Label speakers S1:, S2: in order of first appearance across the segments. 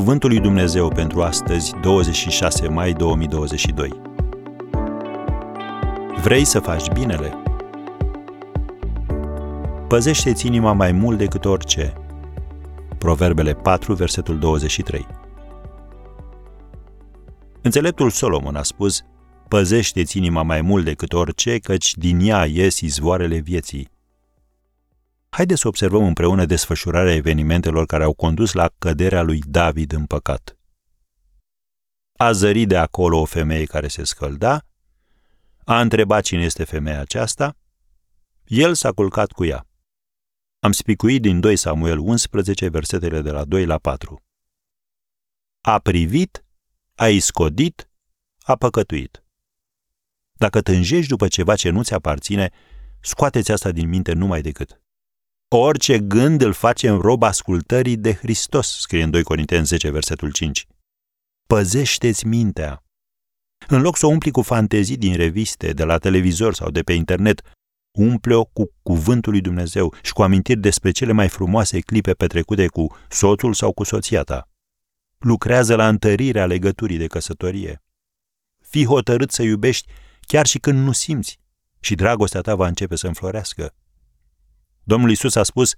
S1: Cuvântul lui Dumnezeu pentru astăzi, 26 mai 2022. Vrei să faci binele? Păzește-ți inima mai mult decât orice. Proverbele 4, versetul 23. Înțeleptul Solomon a spus, păzește-ți inima mai mult decât orice, căci din ea ies izvoarele vieții. Haideți să observăm împreună desfășurarea evenimentelor care au condus la căderea lui David în păcat. A zărit de acolo o femeie care se scălda, a întrebat cine este femeia aceasta, el s-a culcat cu ea. Am spicuit din 2 Samuel 11, versetele de la 2 la 4. A privit, a iscodit, a păcătuit. Dacă tânjești după ceva ce nu ți aparține, scoateți asta din minte numai decât. Orice gând îl face în rob ascultării de Hristos, scrie în 2 Corinteni 10, versetul 5. Păzește-ți mintea. În loc să o umpli cu fantezii din reviste, de la televizor sau de pe internet, umple-o cu cuvântul lui Dumnezeu și cu amintiri despre cele mai frumoase clipe petrecute cu soțul sau cu soția ta. Lucrează la întărirea legăturii de căsătorie. Fii hotărât să iubești chiar și când nu simți și dragostea ta va începe să înflorească. Domnul Isus a spus,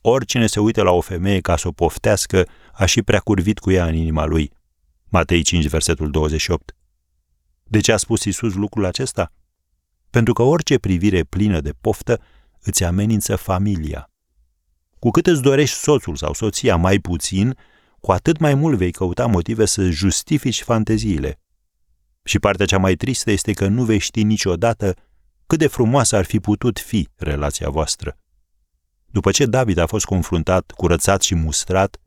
S1: oricine se uită la o femeie ca să o poftească, a și prea curvit cu ea în inima lui. Matei 5, versetul 28. De ce a spus Isus lucrul acesta? Pentru că orice privire plină de poftă îți amenință familia. Cu cât îți dorești soțul sau soția mai puțin, cu atât mai mult vei căuta motive să justifici fanteziile. Și partea cea mai tristă este că nu vei ști niciodată cât de frumoasă ar fi putut fi relația voastră. După ce David a fost confruntat, curățat și mustrat,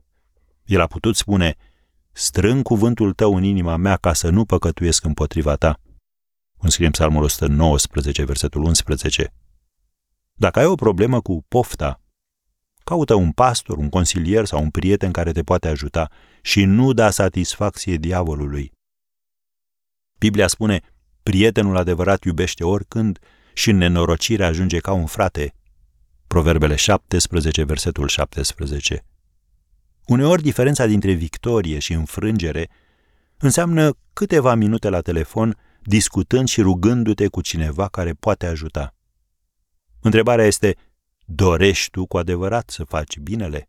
S1: el a putut spune, strâng cuvântul tău în inima mea ca să nu păcătuiesc împotriva ta. Cum scrie în Psalmul 119, versetul 11. Dacă ai o problemă cu pofta, caută un pastor, un consilier sau un prieten care te poate ajuta și nu da satisfacție diavolului. Biblia spune, prietenul adevărat iubește oricând și în nenorocire ajunge ca un frate. Proverbele 17, versetul 17. Uneori diferența dintre victorie și înfrângere înseamnă câteva minute la telefon discutând și rugându-te cu cineva care poate ajuta. Întrebarea este, dorești tu cu adevărat să faci binele?